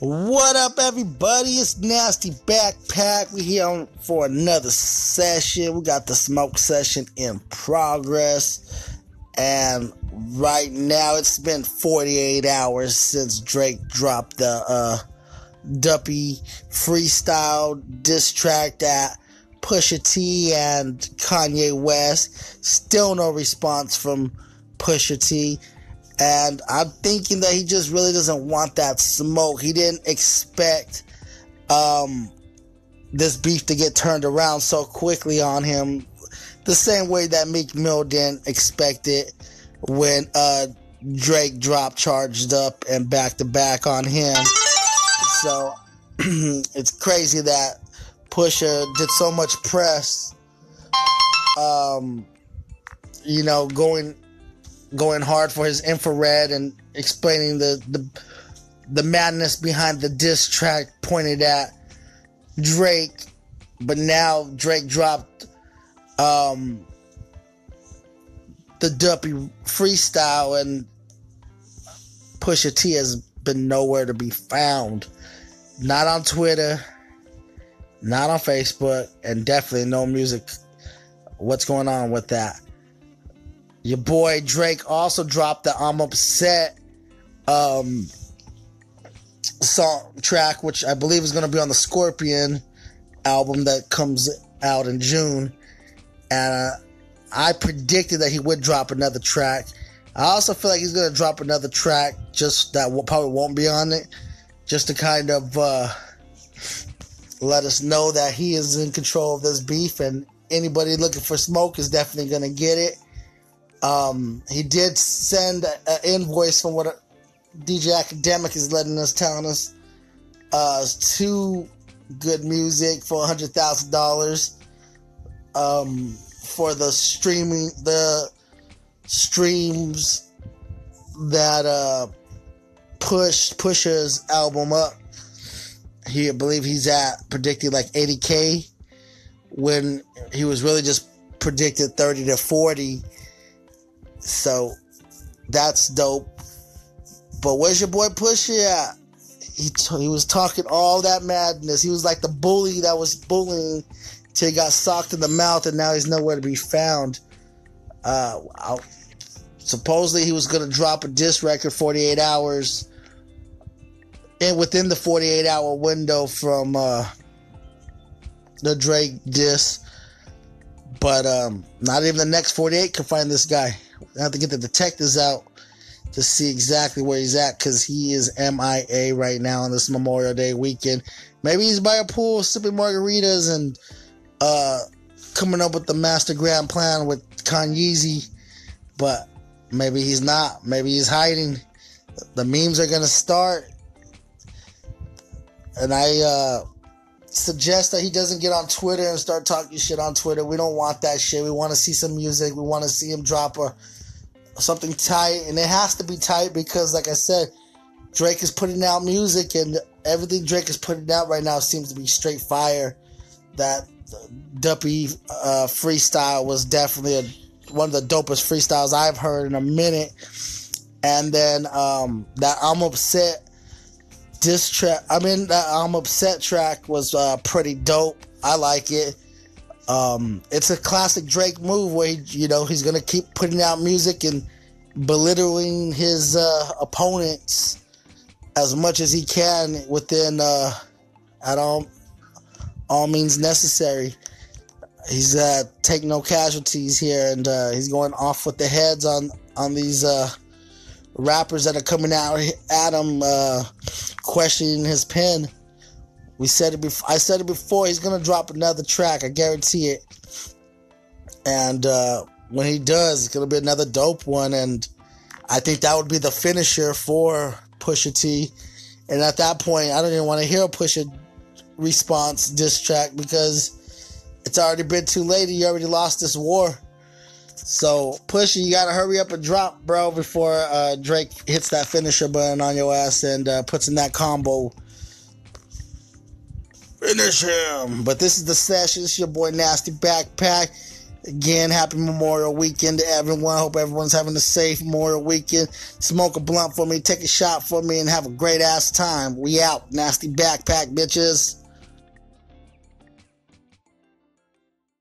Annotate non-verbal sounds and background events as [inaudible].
What up, everybody? It's Nasty Backpack. We here on for another session. We got the smoke session in progress, and right now it's been 48 hours since Drake dropped the uh, Duppy freestyle diss track that Pusha T and Kanye West. Still no response from Pusha T. And I'm thinking that he just really doesn't want that smoke. He didn't expect um, this beef to get turned around so quickly on him. The same way that Meek Mill didn't expect it when uh, Drake dropped charged up and back to back on him. So [clears throat] it's crazy that Pusha did so much press, um, you know, going going hard for his infrared and explaining the the, the madness behind the diss track pointed at Drake, but now Drake dropped um, the Duppy freestyle and Pusha T has been nowhere to be found. Not on Twitter, not on Facebook, and definitely no music. What's going on with that? Your boy Drake also dropped the I'm Upset um, song track, which I believe is going to be on the Scorpion album that comes out in June. And uh, I predicted that he would drop another track. I also feel like he's going to drop another track just that will, probably won't be on it, just to kind of uh, let us know that he is in control of this beef and anybody looking for smoke is definitely going to get it. Um, he did send an invoice from what DJ Akademiks is letting us, telling us, uh, to GOOD Music for a hundred thousand dollars. Um, for the streaming, the streams that uh push Pusha's album up. He I believe he's at predicted like 80k when he was really just predicted 30 to 40 so that's dope. But where's your boy Pusha at? He, t- he was talking all that madness. He was like the bully that was bullying till he got socked in the mouth and now he's nowhere to be found. Uh, I'll, supposedly he was going to drop a disc record 48 hours and within the 48 hour window from uh, the Drake disc. But um, not even the next 48 could find this guy. I have to get the detectives out to see exactly where he's at because he is MIA right now on this Memorial Day weekend. Maybe he's by a pool sipping margaritas and uh, coming up with the master grand plan with Kanye, but maybe he's not. Maybe he's hiding. The memes are gonna start, and I uh, suggest that he doesn't get on Twitter and start talking shit on Twitter. We don't want that shit. We want to see some music. We want to see him drop a something tight, and it has to be tight because, like I said, Drake is putting out music, and everything Drake is putting out right now seems to be straight fire. That Duppy uh, freestyle was definitely a, one of the dopest freestyles I've heard in a minute. And then um, that I'm upset diss track. I mean, that I'm upset track was uh, pretty dope. I like it. Um, it's a classic Drake move where he, you know he's gonna keep putting out music and belittling his uh, opponents as much as he can within uh, at all all means necessary. He's uh, take no casualties here, and uh, he's going off with the heads on on these uh, rappers that are coming out at him, uh, questioning his pen. We said it before. I said it before. He's gonna drop another track. I guarantee it. And uh, when he does, it's gonna be another dope one. And I think that would be the finisher for Pusha T. And at that point, I don't even want to hear a Pusha response diss track because it's already been too late. You already lost this war. So Pusha, you gotta hurry up and drop, bro, before uh, Drake hits that finisher button on your ass and uh, puts in that combo Finish him. But this is the session. It's your boy Nasty Backpack. Again, happy Memorial Weekend to everyone. Hope everyone's having a safe Memorial Weekend. Smoke a blunt for me, take a shot for me, and have a great ass time. We out. Nasty backpack, bitches.